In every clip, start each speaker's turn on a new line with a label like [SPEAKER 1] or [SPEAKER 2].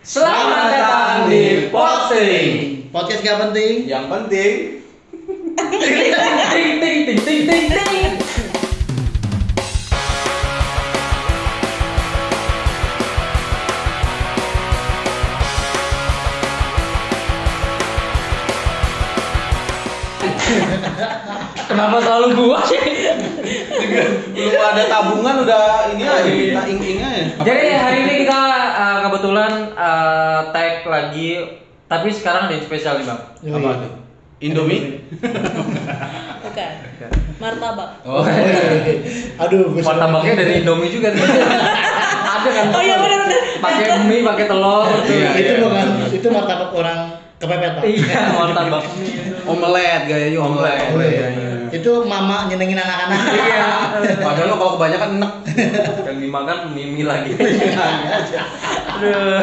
[SPEAKER 1] Selamat datang di Posting.
[SPEAKER 2] Podcast gak penting.
[SPEAKER 3] Yang penting
[SPEAKER 1] Ting ting ting ting ting ting. Kenapa selalu gua sih?
[SPEAKER 3] belum ada tabungan udah ini aja minta ing-ing aja.
[SPEAKER 1] Jadi hari ini kita uh, kebetulan uh, tag lagi, tapi sekarang ada yang spesial nih bang.
[SPEAKER 3] Apa tuh? Indomie?
[SPEAKER 4] Bukan. Martabak.
[SPEAKER 1] Oh,
[SPEAKER 2] Aduh, gue
[SPEAKER 1] martabaknya dari Indomie juga. nih. ada kan?
[SPEAKER 4] Oh iya benar-benar.
[SPEAKER 1] Pakai mie, pakai telur. tuh.
[SPEAKER 3] Iya,
[SPEAKER 2] itu
[SPEAKER 3] iya.
[SPEAKER 2] bukan itu martabak orang kepepet pak.
[SPEAKER 1] Iya, martabak.
[SPEAKER 3] Omelet gayanya omelet.
[SPEAKER 1] Omelet.
[SPEAKER 2] Iya, iya. Itu mama nyenengin anak-anak.
[SPEAKER 1] Iya.
[SPEAKER 3] Padahal lo kalau kebanyakan enek.
[SPEAKER 1] Yang dimakan mie lagi. Aduh.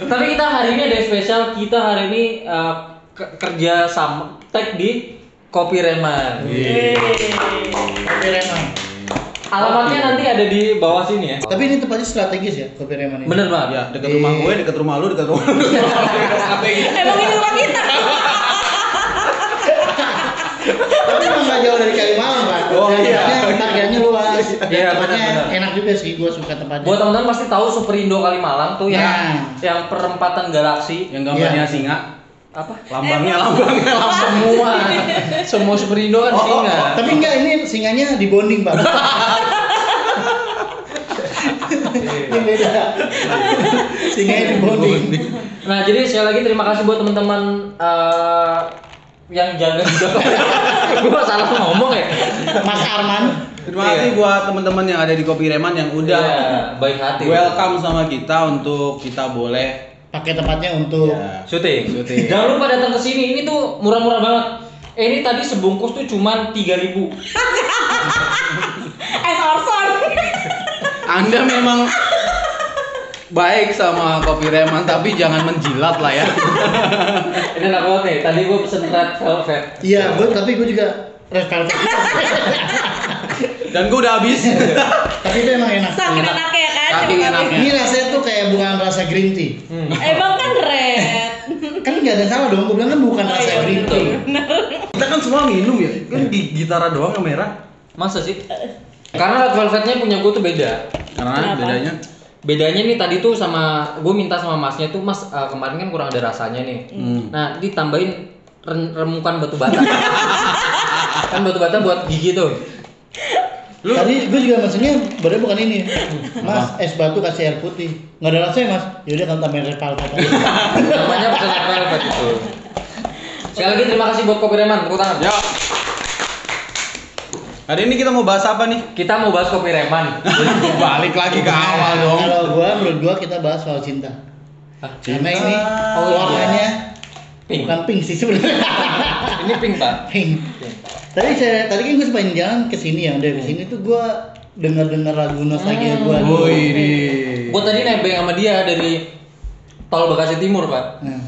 [SPEAKER 1] Tapi kita hari ini ada yang spesial. Kita hari ini uh, ke- kerja sama tag di Kopi Reman.
[SPEAKER 3] Iya.
[SPEAKER 2] Kopi Reman.
[SPEAKER 1] Alamatnya nanti ada di bawah sini ya.
[SPEAKER 2] Tapi ini tempatnya strategis ya, Kopi Reman ini.
[SPEAKER 1] Bener banget.
[SPEAKER 3] Ya, dekat rumah gue, dekat rumah lu, dekat rumah lu.
[SPEAKER 4] Emang ini rumah kita.
[SPEAKER 2] Tapi emang gak jauh dari Kalimalang pak.
[SPEAKER 3] Oh, iya.
[SPEAKER 2] parkirnya luas.
[SPEAKER 1] Iya,
[SPEAKER 2] tempatnya enak juga sih, gue suka tempatnya.
[SPEAKER 1] Buat teman-teman pasti tahu Superindo Kalimalang tuh yang
[SPEAKER 2] Nah.
[SPEAKER 1] yang perempatan galaksi.
[SPEAKER 3] Yang gambarnya
[SPEAKER 2] Iya.
[SPEAKER 3] singa.
[SPEAKER 1] Apa?
[SPEAKER 3] Lambangnya, lambangnya, lambang.
[SPEAKER 1] Semua. Semua Superindo kan
[SPEAKER 3] Oh,
[SPEAKER 1] singa.
[SPEAKER 2] Tapi enggak ini singanya di bonding pak. ini beda. Singanya di bonding.
[SPEAKER 1] Nah, jadi sekali lagi terima kasih buat teman-teman eh, yang jaga juga. Gue salah ngomong ya.
[SPEAKER 2] Mas Arman.
[SPEAKER 3] Terima kasih buat teman-teman yang ada di Kopi Reman yang udah
[SPEAKER 1] Iya, baik hati.
[SPEAKER 3] welcome sama kita untuk kita boleh
[SPEAKER 2] Pakai tempatnya untuk
[SPEAKER 3] ya,
[SPEAKER 1] Syuting.
[SPEAKER 3] Syuting.
[SPEAKER 1] Jangan lupa datang ke sini. Ini tuh murah-murah banget. Eh, ini tadi sebungkus tuh cuman 3000
[SPEAKER 4] Es Orson.
[SPEAKER 3] Anda memang baik sama Kopi Reman tapi jangan menjilat lah ya.
[SPEAKER 1] Ini enak banget nih. Tadi gue pesen red velvet.
[SPEAKER 2] Iya, gue tapi gue juga red velvet.
[SPEAKER 3] Dan gue udah habis.
[SPEAKER 2] tapi itu emang enak.
[SPEAKER 4] Saking
[SPEAKER 1] Enak.
[SPEAKER 4] enaknya ya kan.
[SPEAKER 3] Saking enaknya.
[SPEAKER 2] Ini rasanya tuh kayak bukan rasa green tea.
[SPEAKER 1] Hmm.
[SPEAKER 4] Emang kan red.
[SPEAKER 2] Kan nggak ada salah dong, gue bilang kan bukan
[SPEAKER 4] Oh,
[SPEAKER 2] rasa
[SPEAKER 4] iya,
[SPEAKER 2] green tea.
[SPEAKER 3] Kita kan semua minum ya. Kan di gitara doang yang merah.
[SPEAKER 1] Masa sih? Karena red velvetnya punya gue tuh beda.
[SPEAKER 3] Karena
[SPEAKER 4] Kenapa?
[SPEAKER 3] bedanya
[SPEAKER 1] Bedanya nih tadi tuh sama gue minta sama masnya tuh mas eh, kemarin kan kurang ada rasanya nih.
[SPEAKER 3] Hmm.
[SPEAKER 1] Nah ditambahin remukan batu bata. kan batu bata buat gigi tuh.
[SPEAKER 3] Lu-
[SPEAKER 2] Tadi gue juga maksudnya sebenarnya bukan ini. Mas, es batu kasih air putih. Nggak ada rasanya, Mas. Yaudah kan tambahin red velvet.
[SPEAKER 1] Namanya bukan red velvet itu. Sekali lagi terima kasih buat Kopi Reman, tepuk tangan.
[SPEAKER 3] Ya. Hari ini kita mau bahas apa nih?
[SPEAKER 1] Kita mau bahas Kopi Reman.
[SPEAKER 3] Balik lagi ke awal dong.
[SPEAKER 2] Kalau gua menurut gua kita bahas soal cinta.
[SPEAKER 1] Hah?
[SPEAKER 2] Karena ini
[SPEAKER 1] Oh, iya.
[SPEAKER 2] warnanya
[SPEAKER 1] Pink.
[SPEAKER 2] bukan pink sih sebenarnya.
[SPEAKER 1] Ini pink pak.
[SPEAKER 2] pink. Tadi saya tadi kan gue sepanjang jalan ke sini ya, dari sini tuh gua dengar-dengar lagu nostalgia gua.
[SPEAKER 3] Oh ini.
[SPEAKER 1] Gue tadi nebeng sama dia dari tol Bekasi Timur pak.
[SPEAKER 2] Nah,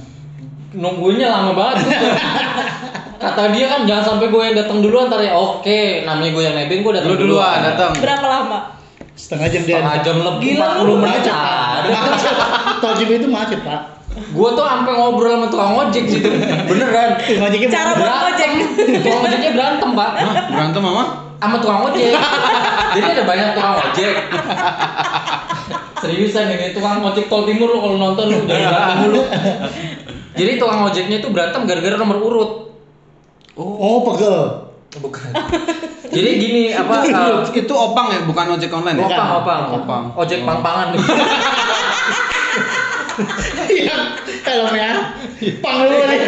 [SPEAKER 1] Nunggunya lama banget. Kata dia kan jangan sampai gue yang datang duluan ntar ya. Oke, namanya gue yang nebeng gue datang
[SPEAKER 3] Lu duluan datang.
[SPEAKER 4] Berapa lama?
[SPEAKER 2] setengah jam dia.
[SPEAKER 1] Setengah jam lebih,
[SPEAKER 4] Gila,
[SPEAKER 1] 40 menit.
[SPEAKER 2] Tol Cibi itu macet, Pak.
[SPEAKER 1] Gue tuh sampai ngobrol sama tukang ojek situ. Beneran.
[SPEAKER 2] Ngojeknya
[SPEAKER 4] Cara buat ojek.
[SPEAKER 1] Tukang ojeknya berantem pak.
[SPEAKER 3] Hah, berantem mama?
[SPEAKER 1] Sama tukang ojek. Jadi ada banyak tukang ojek. Seriusan ini tukang ojek tol timur lo kalau nonton lu udah berantem mulu. Jadi tukang ojeknya itu berantem gara-gara nomor urut.
[SPEAKER 2] Oh, pegel.
[SPEAKER 1] Bukan. Jadi gini apa? uh,
[SPEAKER 3] Itu opang ya, bukan ojek online ya?
[SPEAKER 1] opang, opang,
[SPEAKER 3] Opang.
[SPEAKER 1] Ojek pang-pangan.
[SPEAKER 2] Iya, helmnya pang dulu nih.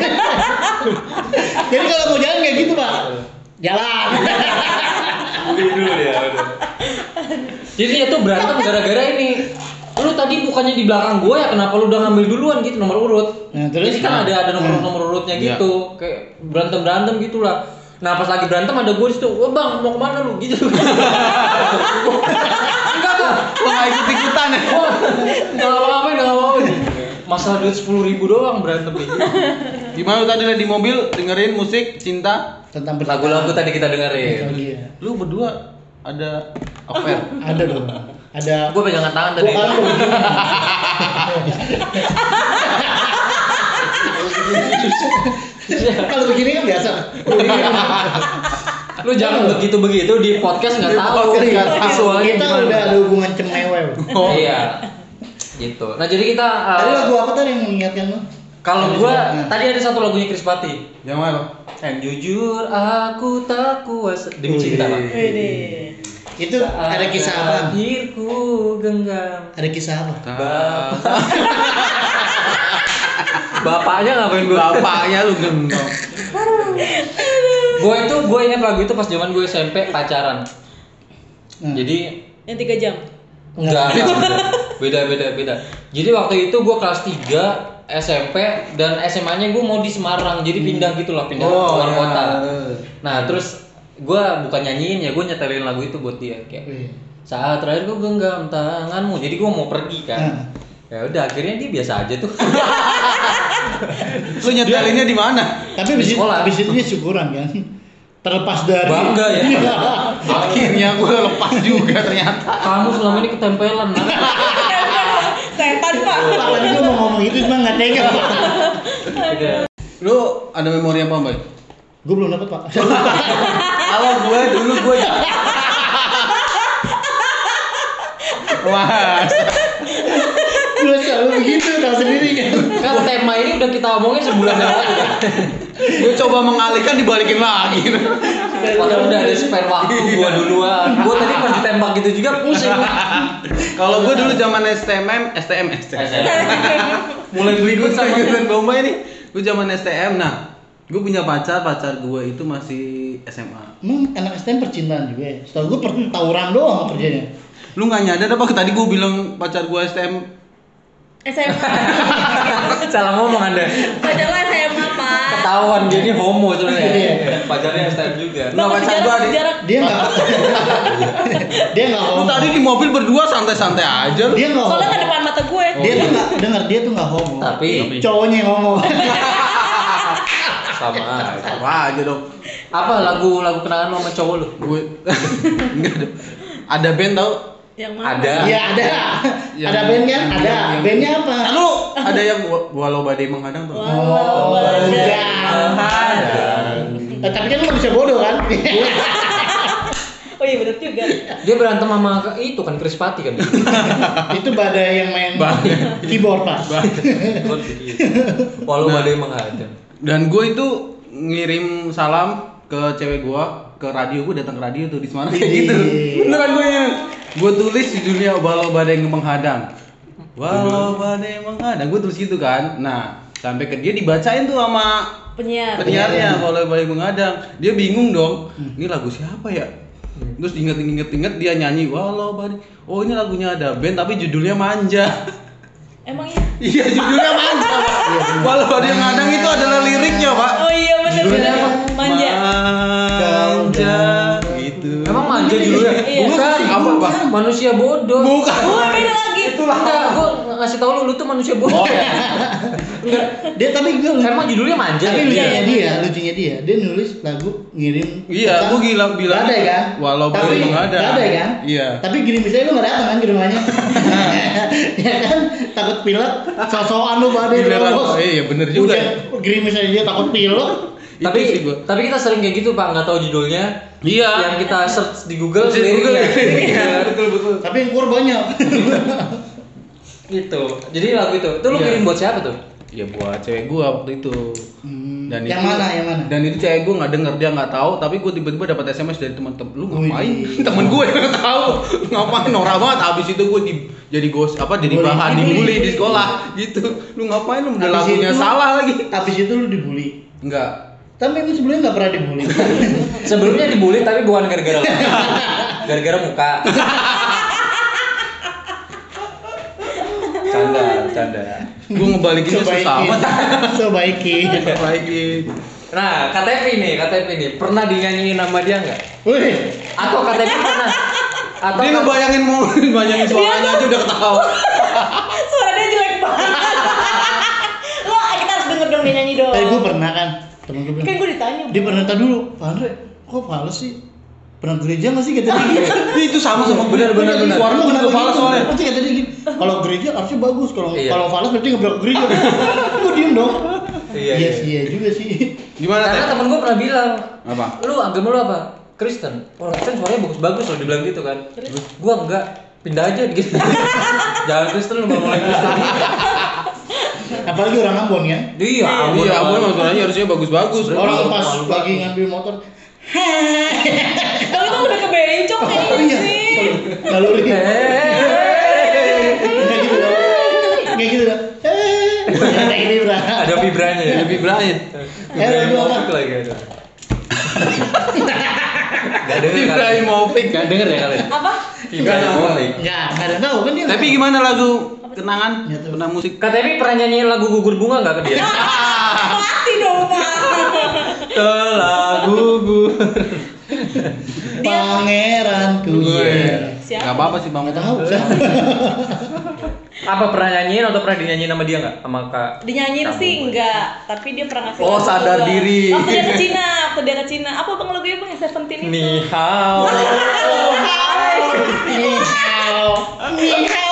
[SPEAKER 2] Jadi kalau mau jalan kayak gitu, Pak. Jalan.
[SPEAKER 1] dulu ya Jadi dia tuh berantem gara-gara ini. Lu tadi bukannya di belakang gua ya kenapa lu udah ngambil duluan gitu nomor urut?
[SPEAKER 2] Nah, terus?
[SPEAKER 1] Jadi kan ada ada nomor
[SPEAKER 2] Hmm.
[SPEAKER 1] nomor urutnya
[SPEAKER 3] Iya.
[SPEAKER 1] gitu. Kayak berantem berantem gitulah. Nah pas lagi berantem ada gue di situ, wah bang mau ke mana lu gitu. Enggak enggak,
[SPEAKER 3] Lo nggak ikut ikutan ya?
[SPEAKER 1] Wah, nggak apa-apa nggak apa-apa. Masalah duit sepuluh ribu doang berantem gitu.
[SPEAKER 3] Gimana lu tadi di mobil dengerin musik cinta?
[SPEAKER 2] Tentang
[SPEAKER 1] Lagu-lagu tadi kita dengerin.
[SPEAKER 2] Iya.
[SPEAKER 3] Lu berdua ada affair?
[SPEAKER 2] Ada dong ada
[SPEAKER 1] gue pegangan tangan tadi.
[SPEAKER 2] Kalau begini kan biasa.
[SPEAKER 1] Lu jangan iya. begitu begitu
[SPEAKER 3] di podcast nggak tahu
[SPEAKER 1] visualnya
[SPEAKER 2] kita udah ada hubungan cemewe
[SPEAKER 3] oh.
[SPEAKER 1] iya. Gitu. Nah jadi kita uh,
[SPEAKER 2] tadi lagu apa tadi yang mengingatkan lo
[SPEAKER 1] kalau gua tadi ada satu lagunya Chris Pati.
[SPEAKER 3] Yang mana?
[SPEAKER 1] Yang jujur aku tak kuasa demi oh, cinta. Iya, iya,
[SPEAKER 4] Ini.
[SPEAKER 2] Itu ada kisah apa?
[SPEAKER 1] Akhirku genggam.
[SPEAKER 2] Ada kisah apa?
[SPEAKER 1] Bapak. Bapaknya ngapain gua?
[SPEAKER 3] Bapaknya lu gendong.
[SPEAKER 1] Gue itu gue ingat lagu itu pas zaman gue SMP pacaran.
[SPEAKER 2] Hmm.
[SPEAKER 1] Jadi
[SPEAKER 4] Yang tiga jam.
[SPEAKER 1] enggak, enggak, beda beda beda. Jadi waktu itu gue kelas 3 SMP dan SMA-nya gue mau di Semarang, jadi pindah gitu lah, pindah
[SPEAKER 3] Oh,
[SPEAKER 1] keluar
[SPEAKER 3] iya.
[SPEAKER 1] kota. Nah terus gue bukan nyanyiin ya, gue nyetelin lagu itu buat dia kayak
[SPEAKER 2] Wih.
[SPEAKER 1] saat terakhir gue genggam tanganmu, jadi gue mau pergi kan.
[SPEAKER 2] Nah.
[SPEAKER 1] Ya udah akhirnya dia biasa aja tuh.
[SPEAKER 3] Lu nyetelinnya di mana?
[SPEAKER 2] Tapi abis itu,
[SPEAKER 1] sekolah.
[SPEAKER 2] abis itu dia syukuran kan. Terlepas dari
[SPEAKER 1] Bangga ya.
[SPEAKER 3] Akhirnya gue lepas juga ternyata.
[SPEAKER 1] Kamu selama ini ketempelan.
[SPEAKER 4] Setan pak.
[SPEAKER 2] Tadi gua mau ngomong itu cuma nggak tega.
[SPEAKER 3] Lu ada memori apa, Mbak?
[SPEAKER 2] Gue belum dapat Pak.
[SPEAKER 3] Kalau gue dulu gue Wah,
[SPEAKER 2] Gue selalu begitu tahu sendiri kan.
[SPEAKER 1] Kan tema ini udah kita omongin sebulan yang lalu kan.
[SPEAKER 3] gue coba mengalihkan dibalikin lagi.
[SPEAKER 1] Padahal udah ada spare waktu gua duluan. Gua tadi pas ditembak gitu juga pusing.
[SPEAKER 3] Kalau gue dulu zaman STM, STM, STM. Mulai berikut sama ikutan lomba ini. Gue zaman STM, nah gue punya pacar, pacar gue itu masih SMA.
[SPEAKER 2] Emang anak STM percintaan juga ya? Setahu gue pertawuran doang kerjanya.
[SPEAKER 3] Lu nggak nyadar apa tadi gue bilang pacar gue STM
[SPEAKER 4] SMA.
[SPEAKER 1] Salah ngomong Anda.
[SPEAKER 4] Pacar lo SMA pak.
[SPEAKER 1] Ketahuan dia ini homo
[SPEAKER 2] Iya.
[SPEAKER 1] sebenarnya. Pacarnya STM juga.
[SPEAKER 3] Nggak,
[SPEAKER 4] Bagus,
[SPEAKER 3] pacar gua ada-
[SPEAKER 4] jarak.
[SPEAKER 2] Dia nggak dia nggak
[SPEAKER 3] Lu
[SPEAKER 2] homo.
[SPEAKER 3] tadi di mobil berdua santai-santai aja lu.
[SPEAKER 2] Dia nggak
[SPEAKER 4] Soalnya kan depan mata gue.
[SPEAKER 2] Dia tuh nggak dengar dia tuh nggak homo.
[SPEAKER 1] Tapi
[SPEAKER 2] Cowoknya yang homo.
[SPEAKER 1] sama aja.
[SPEAKER 3] Apa aja dong.
[SPEAKER 1] Apa lagu lagu kenangan lo sama cowok lu?
[SPEAKER 3] Gue enggak ada. Ada band tau?
[SPEAKER 4] Yang mana?
[SPEAKER 1] Ada.
[SPEAKER 2] Iya ada.
[SPEAKER 3] Yang-
[SPEAKER 2] Ada band kan? Ada.
[SPEAKER 3] yang-
[SPEAKER 2] Bandnya apa?
[SPEAKER 3] Lu ada yang wa- walau badai menghadang tuh.
[SPEAKER 2] Oh,
[SPEAKER 4] Badai.
[SPEAKER 2] menghadang. Eh, tapi kan lu nggak bisa bodoh kan?
[SPEAKER 4] Oh iya bener juga.
[SPEAKER 1] Dia berantem sama itu kan Chris Patti kan.
[SPEAKER 2] itu badai yang main
[SPEAKER 3] Badai.
[SPEAKER 2] keyboard pak.
[SPEAKER 1] Walau
[SPEAKER 3] Nah.
[SPEAKER 1] badai menghadang.
[SPEAKER 3] Dan gue itu ngirim salam ke cewek gue ke radio gue datang ke radio tuh di Semarang kayak
[SPEAKER 2] Iya.
[SPEAKER 3] gitu. Beneran gue gue tulis judulnya walau badai menghadang. Walau badai menghadang gue tulis gitu kan. Nah sampai ke dia dibacain tuh sama
[SPEAKER 4] Penyiar.
[SPEAKER 3] penyiarnya walau badai menghadang. Dia bingung dong. Ini lagu siapa ya? Terus inget-inget-inget dia nyanyi walau badai. Oh ini lagunya ada band tapi judulnya manja.
[SPEAKER 4] Emang iya?
[SPEAKER 3] Iya judulnya manja. Walau badai menghadang itu adalah liriknya pak.
[SPEAKER 4] Oh iya bener.
[SPEAKER 2] apa?
[SPEAKER 4] Manja.
[SPEAKER 3] Manja gitu.
[SPEAKER 1] Emang manja judulnya?
[SPEAKER 4] Iya.
[SPEAKER 1] Bukan.
[SPEAKER 3] Apa, Pak?
[SPEAKER 1] Manusia bodoh.
[SPEAKER 3] Bukan.
[SPEAKER 4] Oh beda lagi.
[SPEAKER 1] Itulah. Enggak, gua ngasih tahu lu lu tuh manusia bodoh.
[SPEAKER 3] Oh, iya.
[SPEAKER 1] Enggak.
[SPEAKER 2] Dia tapi gue
[SPEAKER 1] Emang judulnya manja
[SPEAKER 2] tapi
[SPEAKER 1] ya?
[SPEAKER 2] lucunya
[SPEAKER 1] Iya.
[SPEAKER 2] dia, lucunya dia, dia nulis lagu ngirim.
[SPEAKER 3] Iya, gua gila bilang
[SPEAKER 2] Badai kan?
[SPEAKER 3] walau
[SPEAKER 2] tapi
[SPEAKER 3] badai menghadang.
[SPEAKER 2] Badai kan?
[SPEAKER 3] Iya.
[SPEAKER 2] Tapi gini misalnya lu nggak datang kan ke rumahnya. ya kan? Takut pilek, sosokan lu badai
[SPEAKER 3] Beneran,
[SPEAKER 2] terus.
[SPEAKER 3] Pak. Iya, bener juga.
[SPEAKER 2] Udah, gerimis aja dia takut pilek.
[SPEAKER 3] Itu
[SPEAKER 1] Tapi tapi kita sering kayak gitu Pak, nggak tahu judulnya.
[SPEAKER 3] Iya.
[SPEAKER 1] Yang kita search di Google
[SPEAKER 3] Di Google,
[SPEAKER 1] liriknya.
[SPEAKER 3] iya, betul betul.
[SPEAKER 2] Tapi yang keluar banyak.
[SPEAKER 1] Gitu. Jadi lagu itu. Itu lu
[SPEAKER 3] Iya.
[SPEAKER 1] kirim buat siapa tuh?
[SPEAKER 3] Ya buat cewek gua waktu itu.
[SPEAKER 2] Hmm,
[SPEAKER 3] Dan
[SPEAKER 2] yang
[SPEAKER 3] itu-
[SPEAKER 2] mana? Yang mana?
[SPEAKER 3] Dan itu cewek gua nggak denger dia nggak tahu, tapi gua tiba-tiba dapat SMS dari teman-teman. Lu ngapain?
[SPEAKER 2] Wih.
[SPEAKER 3] Temen gue yang nggak tahu. Ngapain? Norak banget. Abis itu gua di, jadi gos apa jadi
[SPEAKER 2] Bully.
[SPEAKER 3] bahan dibully di sekolah gitu. Lu ngapain? Lu udah
[SPEAKER 2] Habis
[SPEAKER 3] lagunya
[SPEAKER 2] itu-
[SPEAKER 3] salah lagi.
[SPEAKER 2] Habis itu lu dibully.
[SPEAKER 3] Enggak.
[SPEAKER 2] Tapi emang sebelumnya nggak pernah dibully.
[SPEAKER 1] Sebelumnya dibully tapi bukan gara-gara gara-gara muka. Canda, canda.
[SPEAKER 3] Gua ngebalikinnya susah amat.
[SPEAKER 2] Sobaikin.
[SPEAKER 3] Ngebalikin.
[SPEAKER 1] Nah, KTP nih, KTP nih. Pernah dinyanyiin sama dia nggak?
[SPEAKER 2] Wih,
[SPEAKER 1] Atau KTP pernah? Atau
[SPEAKER 3] Dia ngebayangin mau bayangin suaranya aja udah ketawa.
[SPEAKER 4] Suaranya jelek banget. Lo kita harus denger dong dia nyanyi dong.
[SPEAKER 2] tadi gue pernah kan. Temen gue bilang,
[SPEAKER 4] Kan gue ditanya.
[SPEAKER 2] dia pernah tadi dulu, Pak Andre, kok fals sih? Pernah gereja nggak sih kata dia gitu?
[SPEAKER 3] itu sama sama
[SPEAKER 1] Bener, bener, bener.
[SPEAKER 3] Suara lu
[SPEAKER 2] Kenapa
[SPEAKER 3] juga falas
[SPEAKER 2] gitu?
[SPEAKER 3] soalnya.
[SPEAKER 2] Pasti kata dia gitu. Kalau gereja harusnya bagus, kalau
[SPEAKER 1] Iya.
[SPEAKER 2] kalau fals berarti nggak berlaku gereja. gue diem dong.
[SPEAKER 1] Iya,
[SPEAKER 2] Iya
[SPEAKER 1] iya.
[SPEAKER 2] sih, iya juga sih.
[SPEAKER 3] Gimana
[SPEAKER 1] Karena temen gue pernah bilang,
[SPEAKER 3] Apa?
[SPEAKER 1] lu agama lu apa? Kristen. Orang Kristen suaranya bagus-bagus loh dibilang gitu kan. Gua enggak, pindah aja gitu. Jangan Kristen lu ngomong Kristen.
[SPEAKER 2] Apalagi orang Ambon kan.
[SPEAKER 1] Iya, ampun.
[SPEAKER 3] Iya, ampun suaranya harusnya bagus-bagus.
[SPEAKER 2] Orang pas lagi ngambil motor,
[SPEAKER 4] Kalau kan udah kebencong
[SPEAKER 2] oh
[SPEAKER 4] kayaknya
[SPEAKER 2] iya,
[SPEAKER 4] sih.
[SPEAKER 2] naluri.
[SPEAKER 1] Eh,
[SPEAKER 2] Kayak gitu dah. Kayak gitu. Eh, kayak gitu.
[SPEAKER 1] Ada vibranya ya.
[SPEAKER 3] Lebih Brian.
[SPEAKER 2] Eh, lagu apa?
[SPEAKER 1] Itu lagi ada. Gak denger.
[SPEAKER 3] Ibrahimovic.
[SPEAKER 1] Gak denger ya kalian?
[SPEAKER 4] Apa?
[SPEAKER 1] Ibrahimovic.
[SPEAKER 2] Enggak, enggak ada tahu kan dia.
[SPEAKER 3] Tapi gimana lagu kenangan? Kenang musik.
[SPEAKER 1] Kak Tepi pernah nyanyiin lagu gugur bunga gak ke dia?
[SPEAKER 4] Mati dong, Pak.
[SPEAKER 1] Telah gugur.
[SPEAKER 2] Pangeranku. Iya.
[SPEAKER 4] Siapa?
[SPEAKER 3] Gak apa-apa sih Bang.
[SPEAKER 2] Enggak tahu.
[SPEAKER 1] Apa pernah nyanyiin atau pernah dinyanyiin sama dia nggak? Sama Kak?
[SPEAKER 4] Dinyanyiin sih enggak, tapi dia pernah ngasih
[SPEAKER 3] Oh, sadar
[SPEAKER 4] gua.
[SPEAKER 3] diri.
[SPEAKER 4] Waktu dia ke Cina, waktu dia ke Cina. Apa bang lagunya bang yang Seventeen itu?
[SPEAKER 1] Ni hao.
[SPEAKER 2] Ni hao. Ni hao.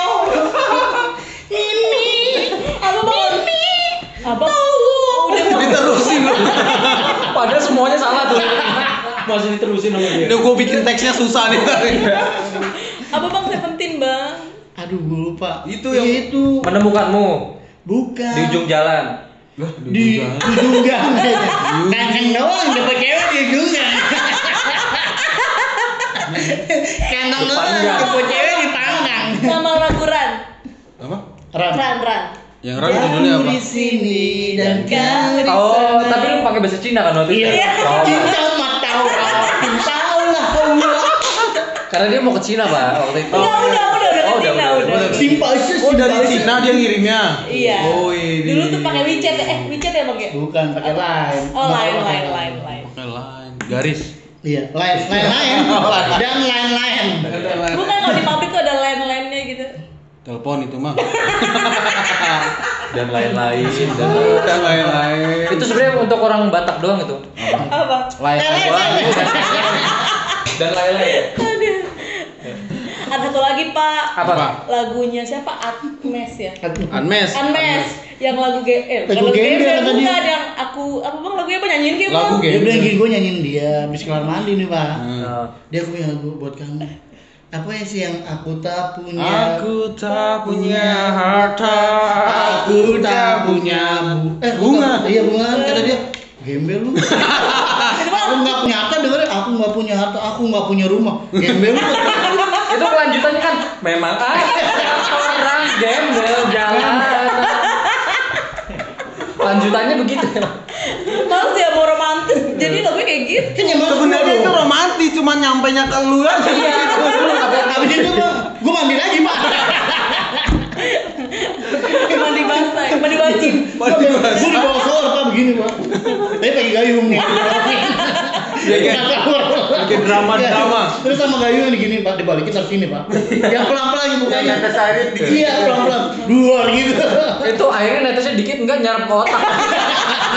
[SPEAKER 1] Semuanya salah tuh. Masih diterusin sama dia.
[SPEAKER 3] Udah gue bikin teksnya susah nih.
[SPEAKER 4] Apa bang Seventeen bang?
[SPEAKER 2] Aduh, gue lupa.
[SPEAKER 3] Itu yang-
[SPEAKER 2] itu.
[SPEAKER 1] Menemukanmu
[SPEAKER 2] Bukan.
[SPEAKER 1] di ujung jalan.
[SPEAKER 3] Lah,
[SPEAKER 2] di ujung gang kancing doang dapat cewek di ujung gang kantong doang dapat cewek di panggang
[SPEAKER 4] Sama lagu Ran.
[SPEAKER 3] Apa?
[SPEAKER 2] Ram
[SPEAKER 4] Ran Ran.
[SPEAKER 3] Yang Ran judulnya apa?
[SPEAKER 2] di sini dan kau di
[SPEAKER 1] Oh,
[SPEAKER 2] sana.
[SPEAKER 1] tapi lu pakai bahasa Cina kan waktu itu?
[SPEAKER 2] iya
[SPEAKER 1] Oh,
[SPEAKER 2] cinta mata cinta Allah Allah
[SPEAKER 1] karena dia mau ke Cina, Pak, waktu itu.
[SPEAKER 4] Udah, udah, udah, udah
[SPEAKER 1] Oh,
[SPEAKER 4] Cina, udah.
[SPEAKER 2] simpasi
[SPEAKER 3] Oh dari Cina dia ngirimnya.
[SPEAKER 4] Iya.
[SPEAKER 3] Oh ini.
[SPEAKER 4] Dulu tuh pakai WeChat ya. Eh, WeChat ya bang ya?
[SPEAKER 2] bukan pakai lain
[SPEAKER 4] Oh, lain, lain, lain, lain.
[SPEAKER 3] Pakai line. Garis.
[SPEAKER 2] iya lain lain lain dan lain lain
[SPEAKER 4] Bukan kalau di pabrik tuh ada line-line-nya gitu.
[SPEAKER 3] Telepon itu mah.
[SPEAKER 1] Dan lain-lain. Dan
[SPEAKER 3] Dan lain-lain.
[SPEAKER 1] itu sebenarnya untuk orang Batak doang itu.
[SPEAKER 4] Apa?
[SPEAKER 1] Lain-lain doang. Dan lain-lain.
[SPEAKER 4] Ada satu lagi pak.
[SPEAKER 1] Apa?
[SPEAKER 3] Apa?
[SPEAKER 4] Lagunya siapa? Atmes ya.
[SPEAKER 3] Anmes.
[SPEAKER 4] Anmes. Yang lagu ge eh,
[SPEAKER 2] Lagu tadi.
[SPEAKER 4] bukan yang aku apa bang lagunya apa nyanyiin kayak
[SPEAKER 3] Lagu gembel.
[SPEAKER 2] dia bilang gue nyanyiin dia habis keluar mandi nih pak
[SPEAKER 3] Hmm.
[SPEAKER 1] Nah,
[SPEAKER 2] dia punya lagu buat kamu apa ya sih yang aku tak punya
[SPEAKER 3] Aku tak punya harta.
[SPEAKER 2] aku tak punya bu- eh
[SPEAKER 3] Bunga.
[SPEAKER 2] iya bunga kata dia gembel lu aku nggak punya apa dengerin aku nggak punya harta aku nggak punya rumah gembel lu
[SPEAKER 1] itu kelanjutannya kan memang ada orang gembel jalanan. Lanjutannya begitu.
[SPEAKER 4] Males ya mau romantis. Jadi lagunya kayak gitu.
[SPEAKER 2] kan masuk
[SPEAKER 3] Sebenarnya itu romantis, cuma nyampe nya ke lu aja.
[SPEAKER 1] Iya,
[SPEAKER 2] habis itu bang gue mandi lagi pak
[SPEAKER 4] Mandi basah, mandi wajib.
[SPEAKER 3] Mandi basah.
[SPEAKER 2] gue di bawah shower pak begini pak tapi pakai gayung nih
[SPEAKER 3] Iya, iya. Bikin drama-drama.
[SPEAKER 2] Iya. Terus sama gayung yang gini Pak, dibalikin terus sini Pak. Yang pelan-pelan gitu mukanya.
[SPEAKER 3] Yang air dikit.
[SPEAKER 2] Iya, pelan-pelan. Dua gitu.
[SPEAKER 1] itu akhirnya netesnya dikit enggak nyarap ke otak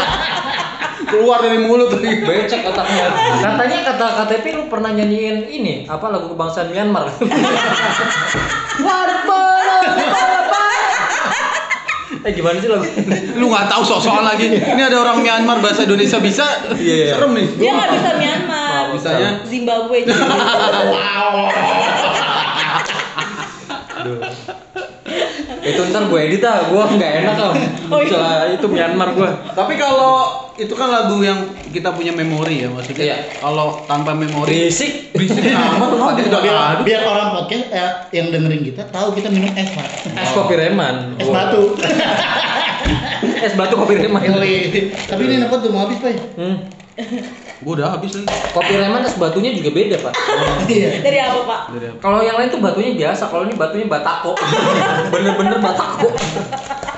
[SPEAKER 3] Keluar dari mulut lagi.
[SPEAKER 1] becek otaknya katanya kata KTP lu pernah nyanyiin ini apa lagu kebangsaan Myanmar eh gimana sih lagu
[SPEAKER 3] Lu nggak tahu sok-sokan lagi. Ini ada orang Myanmar bahasa Indonesia bisa.
[SPEAKER 1] Iya, iya.
[SPEAKER 3] Serem nih.
[SPEAKER 4] Dia nggak bisa Myanmar.
[SPEAKER 3] Bisanya
[SPEAKER 4] Zimbabwe.
[SPEAKER 2] Wow.
[SPEAKER 1] itu ntar gue edit ah gue nggak enak om
[SPEAKER 4] Oh, iya.
[SPEAKER 1] Itu Myanmar gue
[SPEAKER 3] Tapi kalau itu kan lagu yang kita punya memori ya maksudnya.
[SPEAKER 1] Iya.
[SPEAKER 3] Kalau tanpa memori
[SPEAKER 1] berisik
[SPEAKER 3] berisik amat
[SPEAKER 2] biar,
[SPEAKER 3] aduk.
[SPEAKER 2] biar orang podcast eh, yang dengerin kita tahu kita minum es Pak.
[SPEAKER 1] es kopi reman
[SPEAKER 2] Es batu.
[SPEAKER 1] es batu kopi reman.
[SPEAKER 2] Tapi ini apa tuh mau habis Pak?
[SPEAKER 1] hmm.
[SPEAKER 3] Gua udah habis lagi.
[SPEAKER 1] kopi reman es batunya juga beda pak
[SPEAKER 2] Iya.
[SPEAKER 4] Dari apa pak?
[SPEAKER 3] Dari apa?
[SPEAKER 1] kalau yang lain tuh batunya biasa kalau ini batunya batako bener-bener batako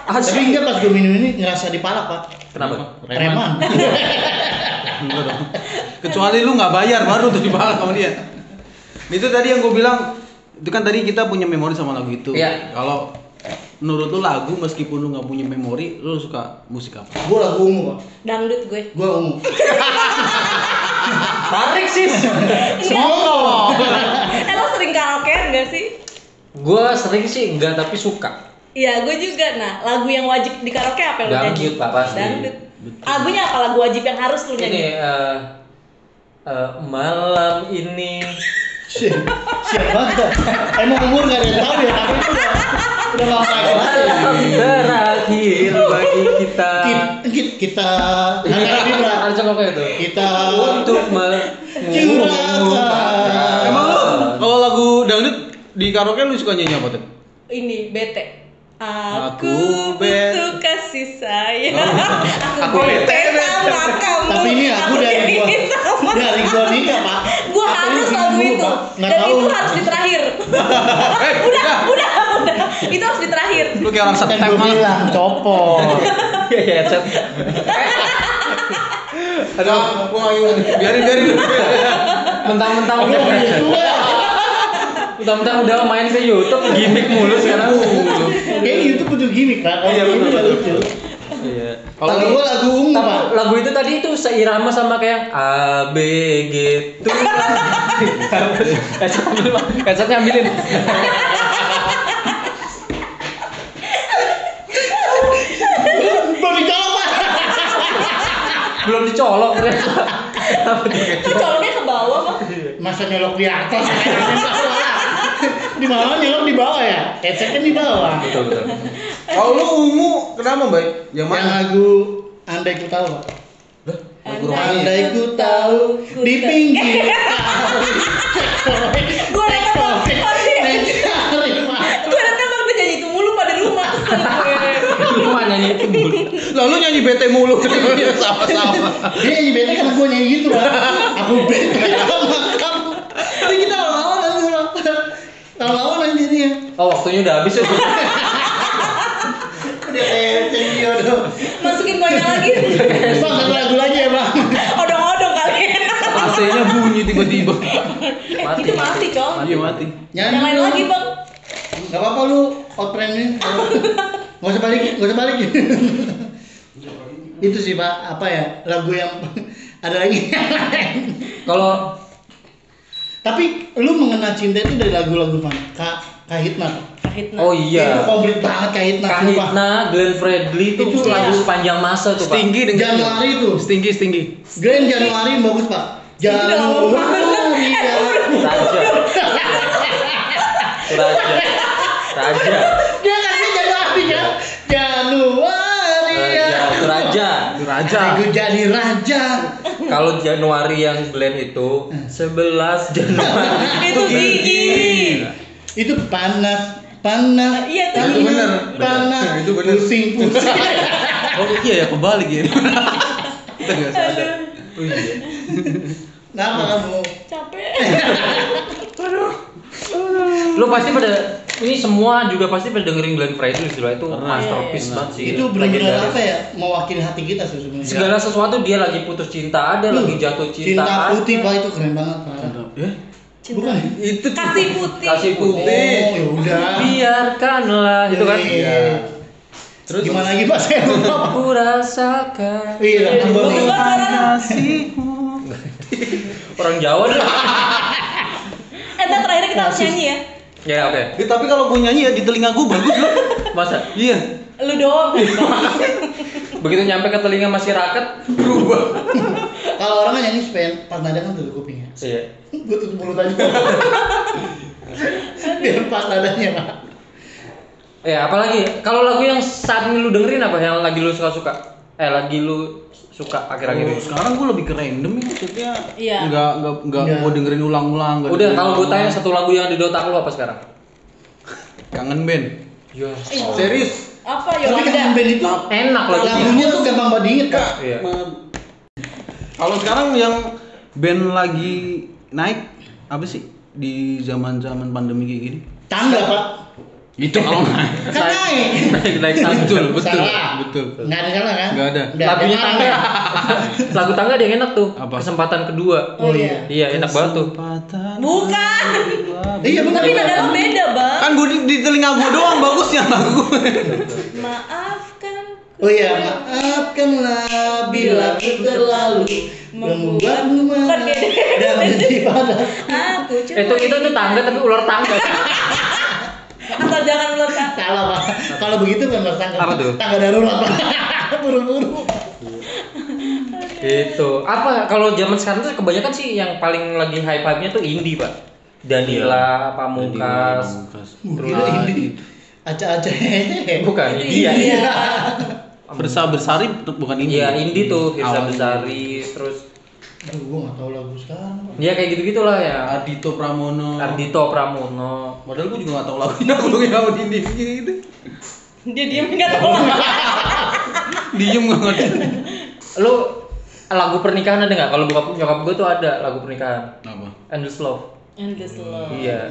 [SPEAKER 2] Tapi
[SPEAKER 1] asli
[SPEAKER 2] enggak pas gue minum ini ngerasa dipalak Pak.
[SPEAKER 1] kenapa.
[SPEAKER 3] Enggak dong. Kecuali lu nggak bayar baru tuh dibalas sama dia. Itu tadi yang gue bilang itu kan tadi kita punya memori sama lagu itu.
[SPEAKER 1] Iya.
[SPEAKER 3] Kalau menurut lu lagu meskipun lu nggak punya memori, lu suka musik apa?
[SPEAKER 2] gue lagu ungu Pak.
[SPEAKER 4] Dangdut gue.
[SPEAKER 2] Gue ungu.
[SPEAKER 1] tarik sih
[SPEAKER 2] Ngomong.
[SPEAKER 4] Eh lo sering karaokean gak sih?
[SPEAKER 1] gue sering sih enggak tapi suka
[SPEAKER 4] Iya, gue juga. Nah, lagu yang wajib di karaoke apa yang?
[SPEAKER 1] Dangdut, Pak, pasti.
[SPEAKER 4] Dangdut. Lagunya apa lagu wajib yang harus lu
[SPEAKER 1] Ini
[SPEAKER 4] nyanyi?
[SPEAKER 1] eh, eh, malam ini
[SPEAKER 2] Siap siap banget. Emang umur gak ada yang tahu ya, tapi itu udah udah lama
[SPEAKER 1] malam terakhir bagi kita.
[SPEAKER 2] kita kita kita ini
[SPEAKER 1] kayak itu.
[SPEAKER 2] Kita
[SPEAKER 1] Untuk
[SPEAKER 2] Curhat.
[SPEAKER 3] Emang lu kalau lagu dangdut di karaoke lu suka nyanyi apa tuh?
[SPEAKER 4] Ini bete.
[SPEAKER 3] Aku
[SPEAKER 4] butuh kasih sayang.
[SPEAKER 3] Aku
[SPEAKER 4] Aku bete sama kamu.
[SPEAKER 2] tapi ini aku dari gua
[SPEAKER 4] sama
[SPEAKER 2] dari gua nikah pak
[SPEAKER 4] Gua harus
[SPEAKER 2] dulu,
[SPEAKER 4] itu. Dan
[SPEAKER 2] tahu
[SPEAKER 4] itu harus di terakhir.
[SPEAKER 3] Eh,
[SPEAKER 4] udah, udah, udah. Itu harus di terakhir.
[SPEAKER 3] Lu kayak orang setek malah.
[SPEAKER 2] bilang copot
[SPEAKER 1] Iya, iya, Cep.
[SPEAKER 3] Aduh, gua ingin. Biarin, biarin.
[SPEAKER 1] Mentang-mentang
[SPEAKER 2] Lu gitu
[SPEAKER 1] mentang-mentang udah main ke YouTube gimmick mulu sekarang.
[SPEAKER 2] kayak gitu butuh gimmick pak kalau
[SPEAKER 1] Iya, betul.
[SPEAKER 2] lucu
[SPEAKER 1] Iya.
[SPEAKER 2] kalau gua lagu ungu pak
[SPEAKER 1] lagu itu tadi itu seirama sama kayak A B G Tuhan. Headset ambil ambilin.
[SPEAKER 2] belum pak
[SPEAKER 1] Belum dicolok ternyata. Apa tuh?
[SPEAKER 4] Itu coloknya ke bawah, Bang.
[SPEAKER 2] masa nyolok di atas di mana nyolok di bawah ya headset kan di bawah
[SPEAKER 1] Betul betul.
[SPEAKER 3] Kalau lu ungu, kenapa, Bay? Yang
[SPEAKER 2] yang
[SPEAKER 3] mana?
[SPEAKER 2] lagu andai ku tahu pak andai ku tahu di pinggir
[SPEAKER 4] Gua udah tebak. Gua udah tebak tuh nyanyi itu mulu pada rumah.
[SPEAKER 1] Lu mah nyanyi itu dulu.
[SPEAKER 3] Lalu nyanyi bete mulu. Sama-sama.
[SPEAKER 2] Dia nyanyi bete karena gue nyanyi gitu pak Aku bete sama kamu Tapi kita lawan nanti orang Lawan nanti dia
[SPEAKER 1] Oh waktunya udah habis ya.
[SPEAKER 2] Udah kayak senior tuh
[SPEAKER 4] Masukin koinnya lagi.
[SPEAKER 2] Bang satu lagu lagi ya bang
[SPEAKER 4] Odong-odong kali.
[SPEAKER 3] AC-nya bunyi tiba-tiba.
[SPEAKER 1] Mati.
[SPEAKER 4] itu mati, Cong.
[SPEAKER 3] Iya mati.
[SPEAKER 4] Yang lain
[SPEAKER 2] dong.
[SPEAKER 4] lagi, Bang.
[SPEAKER 2] Gak apa-apa lu outframe-nya Gak usah balik, gak usah balik Itu sih pak, apa ya Lagu yang ada lagi yang lain
[SPEAKER 1] Kalau
[SPEAKER 2] Tapi lu mengenal cinta itu dari lagu-lagu mana? Kak, Kahitna.
[SPEAKER 4] Kahitna.
[SPEAKER 1] oh
[SPEAKER 2] Itu
[SPEAKER 1] iya.
[SPEAKER 2] komplit banget Kahitna.
[SPEAKER 1] Kahitna, Glenn Fredly itu,
[SPEAKER 2] Itu
[SPEAKER 1] lagu
[SPEAKER 4] iya.
[SPEAKER 1] sepanjang masa tuh, Pak.
[SPEAKER 3] Stinggi dengan
[SPEAKER 2] Januari itu.
[SPEAKER 3] Stinggi, stinggi.
[SPEAKER 2] Grand Januari bagus pak.
[SPEAKER 4] Itu
[SPEAKER 2] Januari.
[SPEAKER 1] Raja. Raja. Raja.
[SPEAKER 2] Dia kasih Januari ya. Januari.
[SPEAKER 1] Raja. Itu Raja.
[SPEAKER 3] Itu Raja.
[SPEAKER 2] Aku jadi raja.
[SPEAKER 1] Kalau Januari yang Glenn itu 11 Januari
[SPEAKER 4] Itu gigi.
[SPEAKER 2] Itu panas, panas.
[SPEAKER 4] Iya, itu
[SPEAKER 2] panas,
[SPEAKER 3] itu bener.
[SPEAKER 2] Panas.
[SPEAKER 3] Itu bener.
[SPEAKER 2] Pusing, pusing.
[SPEAKER 3] Oh iya ya kebalik ya. Kita nggak sadar.
[SPEAKER 1] Oh iya.
[SPEAKER 2] Kenapa kamu?
[SPEAKER 4] Capek.
[SPEAKER 1] Lu pasti pada ini semua juga pasti pada dengerin Glenn Fredly sih lah itu masterpiece
[SPEAKER 3] Iya,
[SPEAKER 1] banget sih.
[SPEAKER 2] Itu benar-benar
[SPEAKER 1] legendaris.
[SPEAKER 2] apa ya? Mewakili hati kita sesungguhnya.
[SPEAKER 1] Segala sesuatu dia lagi putus cinta ada, lagi jatuh cinta,
[SPEAKER 2] Cinta putih pak itu keren banget pak.
[SPEAKER 3] Ya?
[SPEAKER 4] Cinta.
[SPEAKER 2] Bukan.
[SPEAKER 3] Itu
[SPEAKER 4] Kasih putih.
[SPEAKER 1] Kasih
[SPEAKER 2] Oh,
[SPEAKER 1] putih.
[SPEAKER 2] ya udah.
[SPEAKER 1] Biarkanlah itu kan.
[SPEAKER 2] Iya.
[SPEAKER 1] Terus
[SPEAKER 2] Gimana lagi pak saya lupa pak.
[SPEAKER 1] Ku rasakan.
[SPEAKER 2] Iya,
[SPEAKER 3] kasihmu.
[SPEAKER 1] Orang Jawa deh.
[SPEAKER 4] Eh, terakhir kita harus nyanyi ya.
[SPEAKER 1] Ya oke.
[SPEAKER 3] Eh, tapi kalau gue nyanyi ya di telinga gue bagus loh.
[SPEAKER 1] Masa
[SPEAKER 3] Iya.
[SPEAKER 4] Lu doang.
[SPEAKER 1] begitu nyampe ke telinga masyarakat berubah.
[SPEAKER 2] Kalau orang kan nyanyi supaya pas nada kan tutup kupingnya.
[SPEAKER 1] Iya.
[SPEAKER 2] Gue tutup mulut aja. Biar pas nadanya pak.
[SPEAKER 1] Ya, apalagi kalau lagu yang saat ini lu dengerin apa yang lagi lu suka-suka? Eh, lagi lu suka akhir-akhir ini?
[SPEAKER 3] sekarang gue lebih ke random ya maksudnya.
[SPEAKER 4] Iya.
[SPEAKER 3] Nggak nggak nggak mau dengerin ulang-ulang.
[SPEAKER 1] Udah, kalau gue tanya satu lagu yang di otak lu apa sekarang?
[SPEAKER 3] kangen band.
[SPEAKER 1] Ya.
[SPEAKER 3] Serius.
[SPEAKER 4] Apa
[SPEAKER 2] Tapi
[SPEAKER 4] Yolanda?
[SPEAKER 2] kan band itu
[SPEAKER 1] Enak lagi.
[SPEAKER 2] lagunya tuh gampang banget diinget pak.
[SPEAKER 1] Iya.
[SPEAKER 3] Kalau sekarang yang band lagi naik apa sih di zaman-zaman pandemi kayak gini?
[SPEAKER 2] Tangga pak.
[SPEAKER 3] Itu kalau naik.
[SPEAKER 2] Kan naik.
[SPEAKER 1] Naik naik tangga.
[SPEAKER 3] betul, betul,
[SPEAKER 2] Salah.
[SPEAKER 3] betul.
[SPEAKER 2] Nggak ada salah kan?
[SPEAKER 3] Nggak ada.
[SPEAKER 1] Lagunya tangga. Lagu tangga ada yang enak tuh.
[SPEAKER 3] Apa?
[SPEAKER 1] Kesempatan kedua.
[SPEAKER 4] Oh iya.
[SPEAKER 1] Iya, enak banget tuh.
[SPEAKER 4] Bukan.
[SPEAKER 2] Iya benar.
[SPEAKER 4] Tapi nada lo beda, Bang.
[SPEAKER 3] Kan gue di, di telinga gue doang bagusnya lagu.
[SPEAKER 4] Maafkan.
[SPEAKER 2] Oh iya, maafkanlah bila aku terlalu membuatmu marah dan benci pada
[SPEAKER 4] Aku cuma
[SPEAKER 1] Itu itu tuh tangga tapi ular tangga.
[SPEAKER 4] Asal jangan ular kata.
[SPEAKER 2] salah pak. Kalau begitu memang tangga
[SPEAKER 3] Apa tuh?
[SPEAKER 2] tangga darurat pak. Buru-buru.
[SPEAKER 1] Itu apa kalau zaman sekarang tuh kebanyakan sih yang paling lagi hype hype-nya tuh indie, Pak. Danila, Pamungkas.
[SPEAKER 2] Gua kira ini acak-acak
[SPEAKER 1] Bukan, India.
[SPEAKER 4] Iya.
[SPEAKER 3] Bersa bersari bukan ini.
[SPEAKER 1] Iya, indie tuh, Firsa
[SPEAKER 3] Awalnya.
[SPEAKER 1] Besari, terus
[SPEAKER 2] Aduh, gua nggak tahu lagu sekarang. Pak.
[SPEAKER 1] ya kayak gitu-gitulah ya.
[SPEAKER 3] Ardito Pramono.
[SPEAKER 1] Ardito Pramono.
[SPEAKER 3] Padahal gue juga gak tau lagunya, gue yang sama Dindi gitu.
[SPEAKER 4] Dia diem nggak tahu.
[SPEAKER 3] Diem gak ngerti.
[SPEAKER 1] Lu lagu pernikahan ada nggak? Kalau bokap nyokap gue tuh ada lagu pernikahan.
[SPEAKER 3] Apa?
[SPEAKER 1] Endless Love.
[SPEAKER 4] Endless love.
[SPEAKER 1] Iya.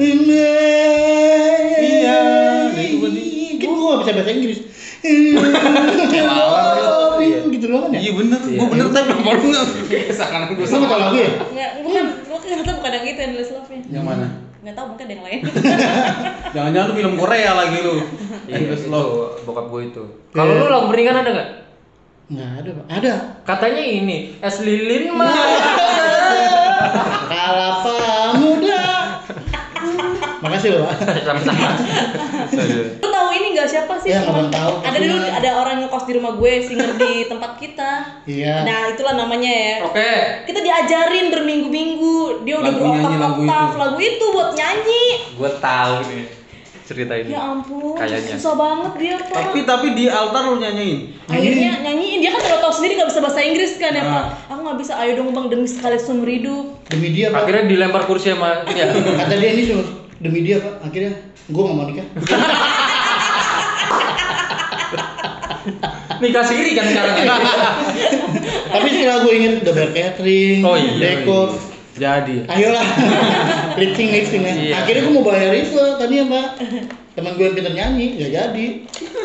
[SPEAKER 3] Iya, itu berarti.
[SPEAKER 2] Kan gua nggak bisa bahasa Inggris.
[SPEAKER 3] Kelawar
[SPEAKER 1] Iya.
[SPEAKER 2] gitu doang kan ya?
[SPEAKER 3] Iya bener,
[SPEAKER 1] Iya.
[SPEAKER 3] gue bener tapi kenapa lu gak kesakan gue
[SPEAKER 2] Lu nggak tahu lagu ya?
[SPEAKER 4] Nggak, bukan, bukan ternyata bukan yang itu endless love-nya.
[SPEAKER 3] Yang mana?
[SPEAKER 4] Nggak tahu mungkin ada yang lain.
[SPEAKER 3] Jangan-jangan lu film Korea lagi lu.
[SPEAKER 1] Iya,
[SPEAKER 3] Endless
[SPEAKER 1] itu
[SPEAKER 3] Love.
[SPEAKER 1] bokap gue itu. Kalau lu lagu pernikahan ada nggak?
[SPEAKER 2] Nggak ada, Pak. Ada.
[SPEAKER 1] Katanya ini es lilin mah.
[SPEAKER 2] Kalapa muda. Makasih loh, Pak.
[SPEAKER 1] Sama-sama.
[SPEAKER 4] Lu tahu ini nggak siapa sih?
[SPEAKER 2] Ya,
[SPEAKER 4] teman?
[SPEAKER 2] tahu.
[SPEAKER 4] Ada dulu ada orang ngekos di rumah gue, singer di tempat kita.
[SPEAKER 2] Iya.
[SPEAKER 4] Nah, itulah namanya ya.
[SPEAKER 1] Oke.
[SPEAKER 4] Kita diajarin berminggu-minggu, dia udah
[SPEAKER 3] Lagu lagu
[SPEAKER 4] berotak-otak
[SPEAKER 3] itu.
[SPEAKER 4] lagu itu buat nyanyi.
[SPEAKER 1] Gue tahu nih cerita ini.
[SPEAKER 4] Ya ampun,
[SPEAKER 1] Kayaknya.
[SPEAKER 4] susah banget dia pak.
[SPEAKER 3] Tapi tapi di altar lu nyanyiin.
[SPEAKER 4] Akhirnya nyanyiin dia kan udah tau sendiri nggak bisa bahasa Inggris kan ya
[SPEAKER 3] Nah.
[SPEAKER 4] pak. Aku nggak bisa. Ayo dong bang demi sekali seumur hidup.
[SPEAKER 2] Demi dia, Pak.
[SPEAKER 1] Akhirnya dilempar kursi sama ya.
[SPEAKER 2] Kata dia ini cuma demi dia, Pak. Akhirnya gua nggak mau nikah.
[SPEAKER 1] Nikah sendiri kan sekarang.
[SPEAKER 2] Tapi setelah gue inget udah bayar catering,
[SPEAKER 1] Oh iya,
[SPEAKER 2] dekor,
[SPEAKER 3] Jadi.
[SPEAKER 2] ayolah lifting lifting ya.
[SPEAKER 1] Iya.
[SPEAKER 2] Akhirnya gue mau bayar itu tadi ya Pak. Teman gue yang pintar nyanyi, nggak jadi.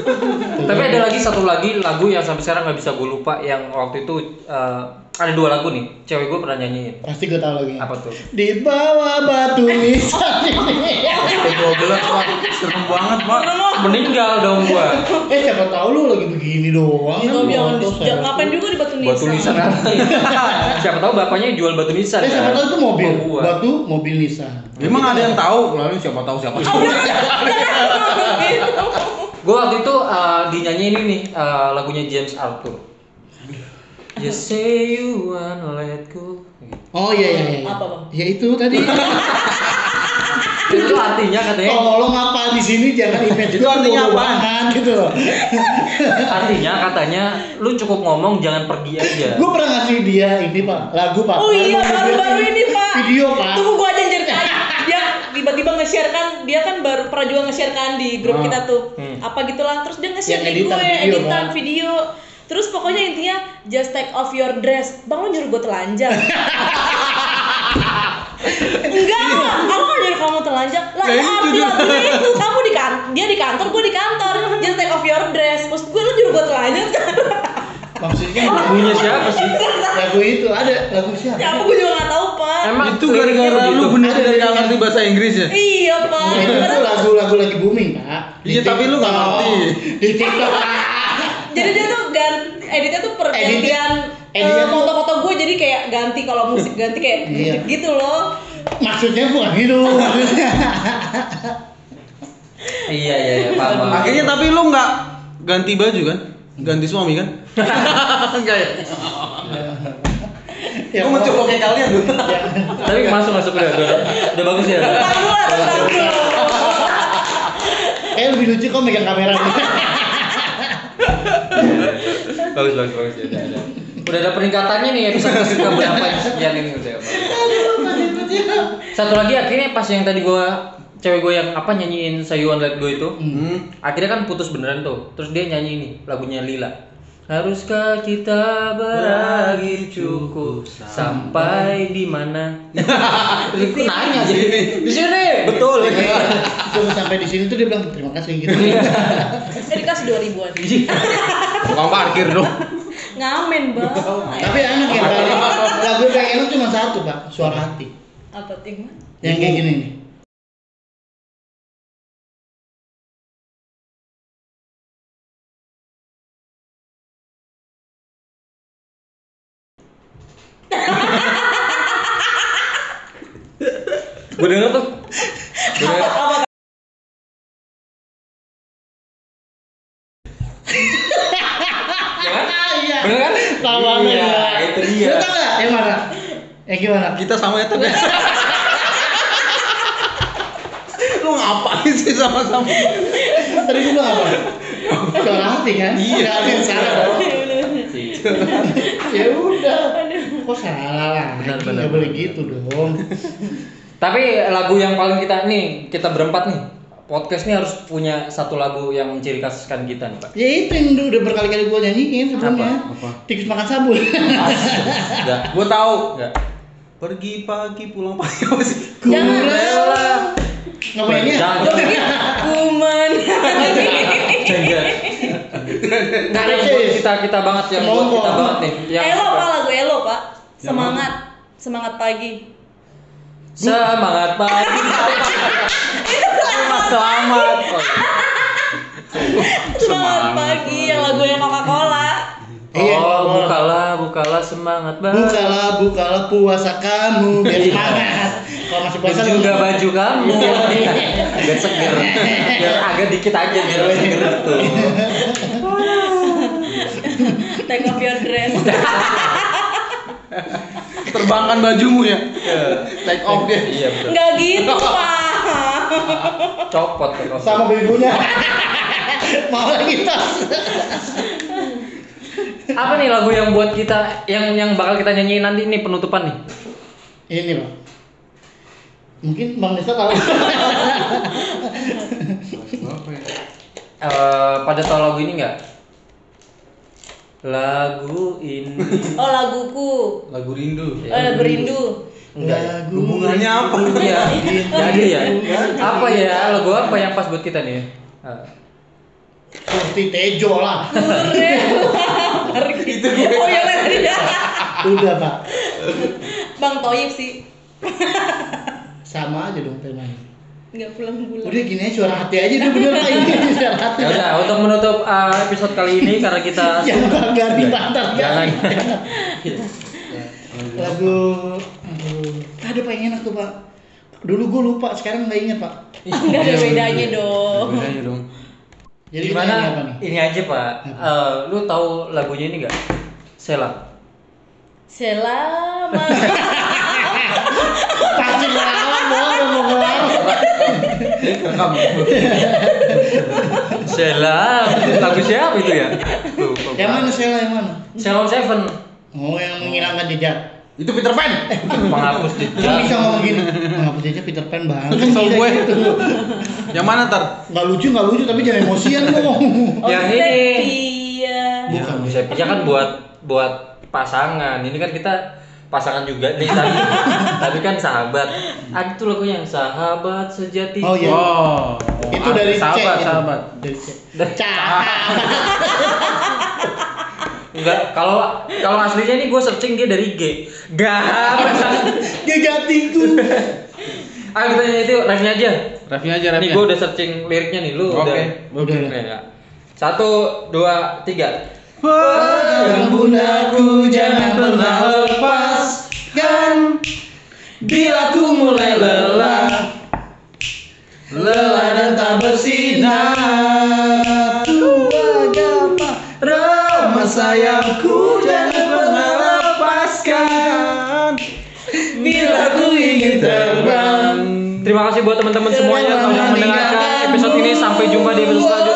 [SPEAKER 1] Tapi ada lagi satu lagi lagu yang sampai sekarang nggak bisa gue lupa yang waktu itu eh, ada dua lagu nih. Cewek gue pernah nyanyiin.
[SPEAKER 2] Pasti gue tahu lagi.
[SPEAKER 1] Apa tuh?
[SPEAKER 2] Di bawah batu nisan ini.
[SPEAKER 3] Sampai 12 pak. Serem banget pak.
[SPEAKER 1] Meninggal dong gua.
[SPEAKER 2] eh siapa tahu lu lagi begini doang.
[SPEAKER 4] Itu
[SPEAKER 2] kan,
[SPEAKER 4] jangan ngapain juga di batu nisan.
[SPEAKER 1] Batu nisan apa? Siapa tahu bapaknya jual batu nisan.
[SPEAKER 2] Eh siapa
[SPEAKER 1] kan?
[SPEAKER 2] tahu itu mobil, batu mobil Nissan.
[SPEAKER 3] Emang ada yang tahu? Lalu siapa tahu siapa tahu.
[SPEAKER 1] Gue waktu itu uh, dinyanyiin ini nih uh, lagunya James Arthur. Just say you wanna let go.
[SPEAKER 2] Oh iya iya iya.
[SPEAKER 4] Apa, Bang?
[SPEAKER 2] Ya itu tadi.
[SPEAKER 1] Itu artinya katanya,
[SPEAKER 2] Tolong apa di sini jangan image
[SPEAKER 3] Itu artinya apaan?
[SPEAKER 2] gitu loh.
[SPEAKER 1] artinya katanya lu cukup ngomong jangan pergi aja.
[SPEAKER 2] Gue pernah ngasih dia ini pak, lagu pak.
[SPEAKER 4] Oh iya baru-baru
[SPEAKER 2] video-
[SPEAKER 4] ini pak.
[SPEAKER 2] Video pak.
[SPEAKER 4] Tunggu gua aja nge-share kan, dia kan baru pernah juga nge-share kan di grup
[SPEAKER 3] Ah.
[SPEAKER 4] kita tuh.
[SPEAKER 1] Hmm.
[SPEAKER 4] Apa gitulah. Terus dia nge-share di gue,
[SPEAKER 2] video,
[SPEAKER 4] editan
[SPEAKER 2] kan?
[SPEAKER 4] video. Terus pokoknya intinya just take off your dress. Bang lu nyuruh gue telanjang. Enggak, aku kan nyuruh kamu telanjang. Lah,
[SPEAKER 3] Nah,
[SPEAKER 4] arti lagunya itu kamu di kan, dia di kantor, gue di kantor. Just take off your dress. Maksud gue lu nyuruh gue telanjang?
[SPEAKER 2] Maksudnya
[SPEAKER 1] Lagunya siapa sih?
[SPEAKER 2] lagu itu ada lagu siapa?
[SPEAKER 4] ya aku juga nggak tahu.
[SPEAKER 1] Emang
[SPEAKER 3] Itu gara-gara lu
[SPEAKER 1] begitu?
[SPEAKER 3] bener-bener gak ngerti bahasa Inggris ya?
[SPEAKER 4] Iya pak.
[SPEAKER 2] Nah, itu tuh lagu-lagu lagi booming pak.
[SPEAKER 3] Iya, tapi lu nggak
[SPEAKER 2] TikTok,
[SPEAKER 3] ngerti.
[SPEAKER 2] Di TikTok
[SPEAKER 4] jadi dia tuh gan editnya tuh pergantian eh, foto-foto gue jadi kayak ganti kalau musik ganti kayak
[SPEAKER 2] Iya.
[SPEAKER 4] gitu loh
[SPEAKER 2] Maksudnya bukan itu. Maksudnya.
[SPEAKER 1] Iya iya iya paham. paham.
[SPEAKER 3] Akhirnya tapi lu nggak ganti baju kan? Ganti suami kan? Enggak ya?
[SPEAKER 2] Ya,
[SPEAKER 3] Gue mencoba kayak kalian lu.
[SPEAKER 1] Tapi masuk masuk udah udah, udah bagus ya.
[SPEAKER 4] gue gue
[SPEAKER 2] Eh lebih lucu kok megang kamera.
[SPEAKER 1] bagus bagus bagus ya udah, udah. Udah ada peningkatannya nih episode ke berapa sekian ini udah. Satu lagi akhirnya pas yang tadi gua cewek gue yang apa nyanyiin Sayuan Let Go itu
[SPEAKER 3] Hmm.
[SPEAKER 1] akhirnya kan putus beneran tuh terus dia nyanyi ini lagunya Lila Haruskah kita berakhir cukup sampai di mana? Terus aku nanya jadi di sini betul.
[SPEAKER 2] Cuma sampai di sini tuh dia bilang terima kasih gitu.
[SPEAKER 4] saya dikasih dua ribuan
[SPEAKER 3] Tukang parkir dong.
[SPEAKER 4] ngamen bang
[SPEAKER 2] Tapi enak ya lagu yang enak cuma satu pak, suara hati.
[SPEAKER 4] apa ting
[SPEAKER 2] Yang kayak gini nih.
[SPEAKER 1] Gue denger tuh. Denger. Ya kan?
[SPEAKER 2] Iya.
[SPEAKER 1] Bener kan?
[SPEAKER 2] Tawanan
[SPEAKER 1] Iya.
[SPEAKER 2] ya.
[SPEAKER 1] itu dia.
[SPEAKER 2] Lu tau nggak yang mana? Yang gimana?
[SPEAKER 3] Kita sama ya tapi. Lu ngapain sih sama-sama?
[SPEAKER 2] Tadi gue bilang apa? Suara hati kan? Iya. Gak yang salah dong. Ya udah. Kok salah lah?
[SPEAKER 1] Benar, benar,
[SPEAKER 2] Nggak boleh gitu dong.
[SPEAKER 1] Tapi lagu yang paling kita nih, kita berempat nih. Podcast ini harus punya satu lagu yang menciri khaskan kita nih, Pak.
[SPEAKER 2] Ya itu yang udah udah berkali-kali gue nyanyiin sebelumnya.
[SPEAKER 1] Apa?
[SPEAKER 3] Apa?
[SPEAKER 2] Tikus makan sabun.
[SPEAKER 1] Enggak.
[SPEAKER 3] Gua tahu.
[SPEAKER 1] Enggak.
[SPEAKER 3] Pergi pagi pulang pagi apa sih?
[SPEAKER 4] Jangan.
[SPEAKER 1] Rela.
[SPEAKER 2] Ngapainnya?
[SPEAKER 1] Jangan.
[SPEAKER 4] Gue pikir kuman.
[SPEAKER 1] Jangan. Enggak yang buat kita kita banget yang buat kita banget nih. Yang
[SPEAKER 4] Elo pak. Semangat. Semangat pagi.
[SPEAKER 1] Semangat pagi. Selamat selamat.
[SPEAKER 4] Semangat pagi yang lagunya Coca Cola.
[SPEAKER 2] Iya,
[SPEAKER 1] Oh,
[SPEAKER 2] Coca-Cola.
[SPEAKER 1] bukalah, bukalah semangat banget.
[SPEAKER 2] Bukalah, bukalah puasa kamu biar
[SPEAKER 1] Iya.
[SPEAKER 2] semangat. Kalau masih puasa
[SPEAKER 1] Dan juga baju kamu
[SPEAKER 2] Iya.
[SPEAKER 1] biar seger biar agak dikit aja biar seger tuh
[SPEAKER 4] Take off your dress.
[SPEAKER 3] Terbangkan bajumu ya. Take off dia.
[SPEAKER 1] iya betul
[SPEAKER 4] Enggak gitu pak.
[SPEAKER 1] copot kalau-
[SPEAKER 2] sama ibunya. Mau lagi tas.
[SPEAKER 1] apa nih lagu yang buat kita yang yang bakal kita nyanyiin nanti nih penutupan nih
[SPEAKER 2] Ini pak. Mungkin Bang Nisa tahu.
[SPEAKER 1] Eh, pada tahu lagu ini nggak lagu ini
[SPEAKER 4] Oh laguku.
[SPEAKER 3] Lagu rindu.
[SPEAKER 4] Oh lagu rindu.
[SPEAKER 1] enggak ya?
[SPEAKER 2] Lagu
[SPEAKER 3] Hubungannya apa?
[SPEAKER 1] Iya, jadi ya. Apa ya lagu apa yang pas buat kita nih? Eh,
[SPEAKER 2] Seperti Tejo lah.
[SPEAKER 4] Itu Oh ya tadi ya.
[SPEAKER 2] Udah pak.
[SPEAKER 4] Bang Toyib sih.
[SPEAKER 2] Sama aja dong temanya.
[SPEAKER 4] Enggak pulang-pulang.
[SPEAKER 2] Udah gini aja suara hati aja udah bener ini suara hati.
[SPEAKER 1] Ya udah, untuk menutup uh, episode kali ini karena kita
[SPEAKER 2] Jangan bangga di bantar
[SPEAKER 1] jangan
[SPEAKER 2] Lagu aduh. Ada yang enak tuh pak. Dulu gue lupa, sekarang nggak inget pak.
[SPEAKER 4] Enggak ada bedanya dong.
[SPEAKER 3] Bedanya dong.
[SPEAKER 2] Jadi
[SPEAKER 1] gimana?
[SPEAKER 2] nih?
[SPEAKER 1] Ini aja pak. Eh, lu tahu lagunya ini nggak? Sela.
[SPEAKER 4] Selamat.
[SPEAKER 2] Pasti udah mau ngelawan.
[SPEAKER 3] Rekam.
[SPEAKER 1] Sela. Lagu siapa itu ya? Lupa.
[SPEAKER 2] Yang mana Sela yang mana?
[SPEAKER 1] Sela Seven.
[SPEAKER 2] Oh yang menghilangkan jejak.
[SPEAKER 3] Itu Peter Pan.
[SPEAKER 1] Penghapus
[SPEAKER 2] Kan bisa
[SPEAKER 1] jejak.
[SPEAKER 2] ngomong gini, menghapus jejak Peter Pan bang. Kan
[SPEAKER 3] Kesel gue.
[SPEAKER 2] gitu.
[SPEAKER 3] Yang mana tar?
[SPEAKER 2] Nggak lucu nggak lucu tapi jangan emosian ngomong.
[SPEAKER 4] Oh,
[SPEAKER 1] Yang ini.
[SPEAKER 4] Sepia.
[SPEAKER 1] Bukan bisa pijak kan buat buat pasangan. Ini kan kita pasangan juga nih tapi, tapi kan sahabat. Ada tuh lagunya yang sahabat sejati.
[SPEAKER 2] Oh iya.
[SPEAKER 3] Oh.
[SPEAKER 2] itu dari C.
[SPEAKER 3] sahabat,
[SPEAKER 2] itu.
[SPEAKER 3] sahabat.
[SPEAKER 2] Dari C.
[SPEAKER 1] Enggak, kalau kalau aslinya ini gue searching dia dari G. Gak.
[SPEAKER 2] Gejatiku.
[SPEAKER 1] ah kita nyanyi itu refnya aja.
[SPEAKER 3] Refnya aja
[SPEAKER 1] Nih
[SPEAKER 3] refnya.
[SPEAKER 1] gue udah searching liriknya nih, lu
[SPEAKER 3] Oke.
[SPEAKER 1] udah.
[SPEAKER 2] Udah.
[SPEAKER 1] Nih, ya. Satu, dua, tiga.
[SPEAKER 2] Pegang bundakku jangan pernah lepaskan Ramah sayangku jangan pernah lepaskan Bila ku ingin terbang
[SPEAKER 1] Terima kasih buat teman-teman semuanya yang sudah mendengarkan episode ini. Sampai jumpa di episode selanjutnya.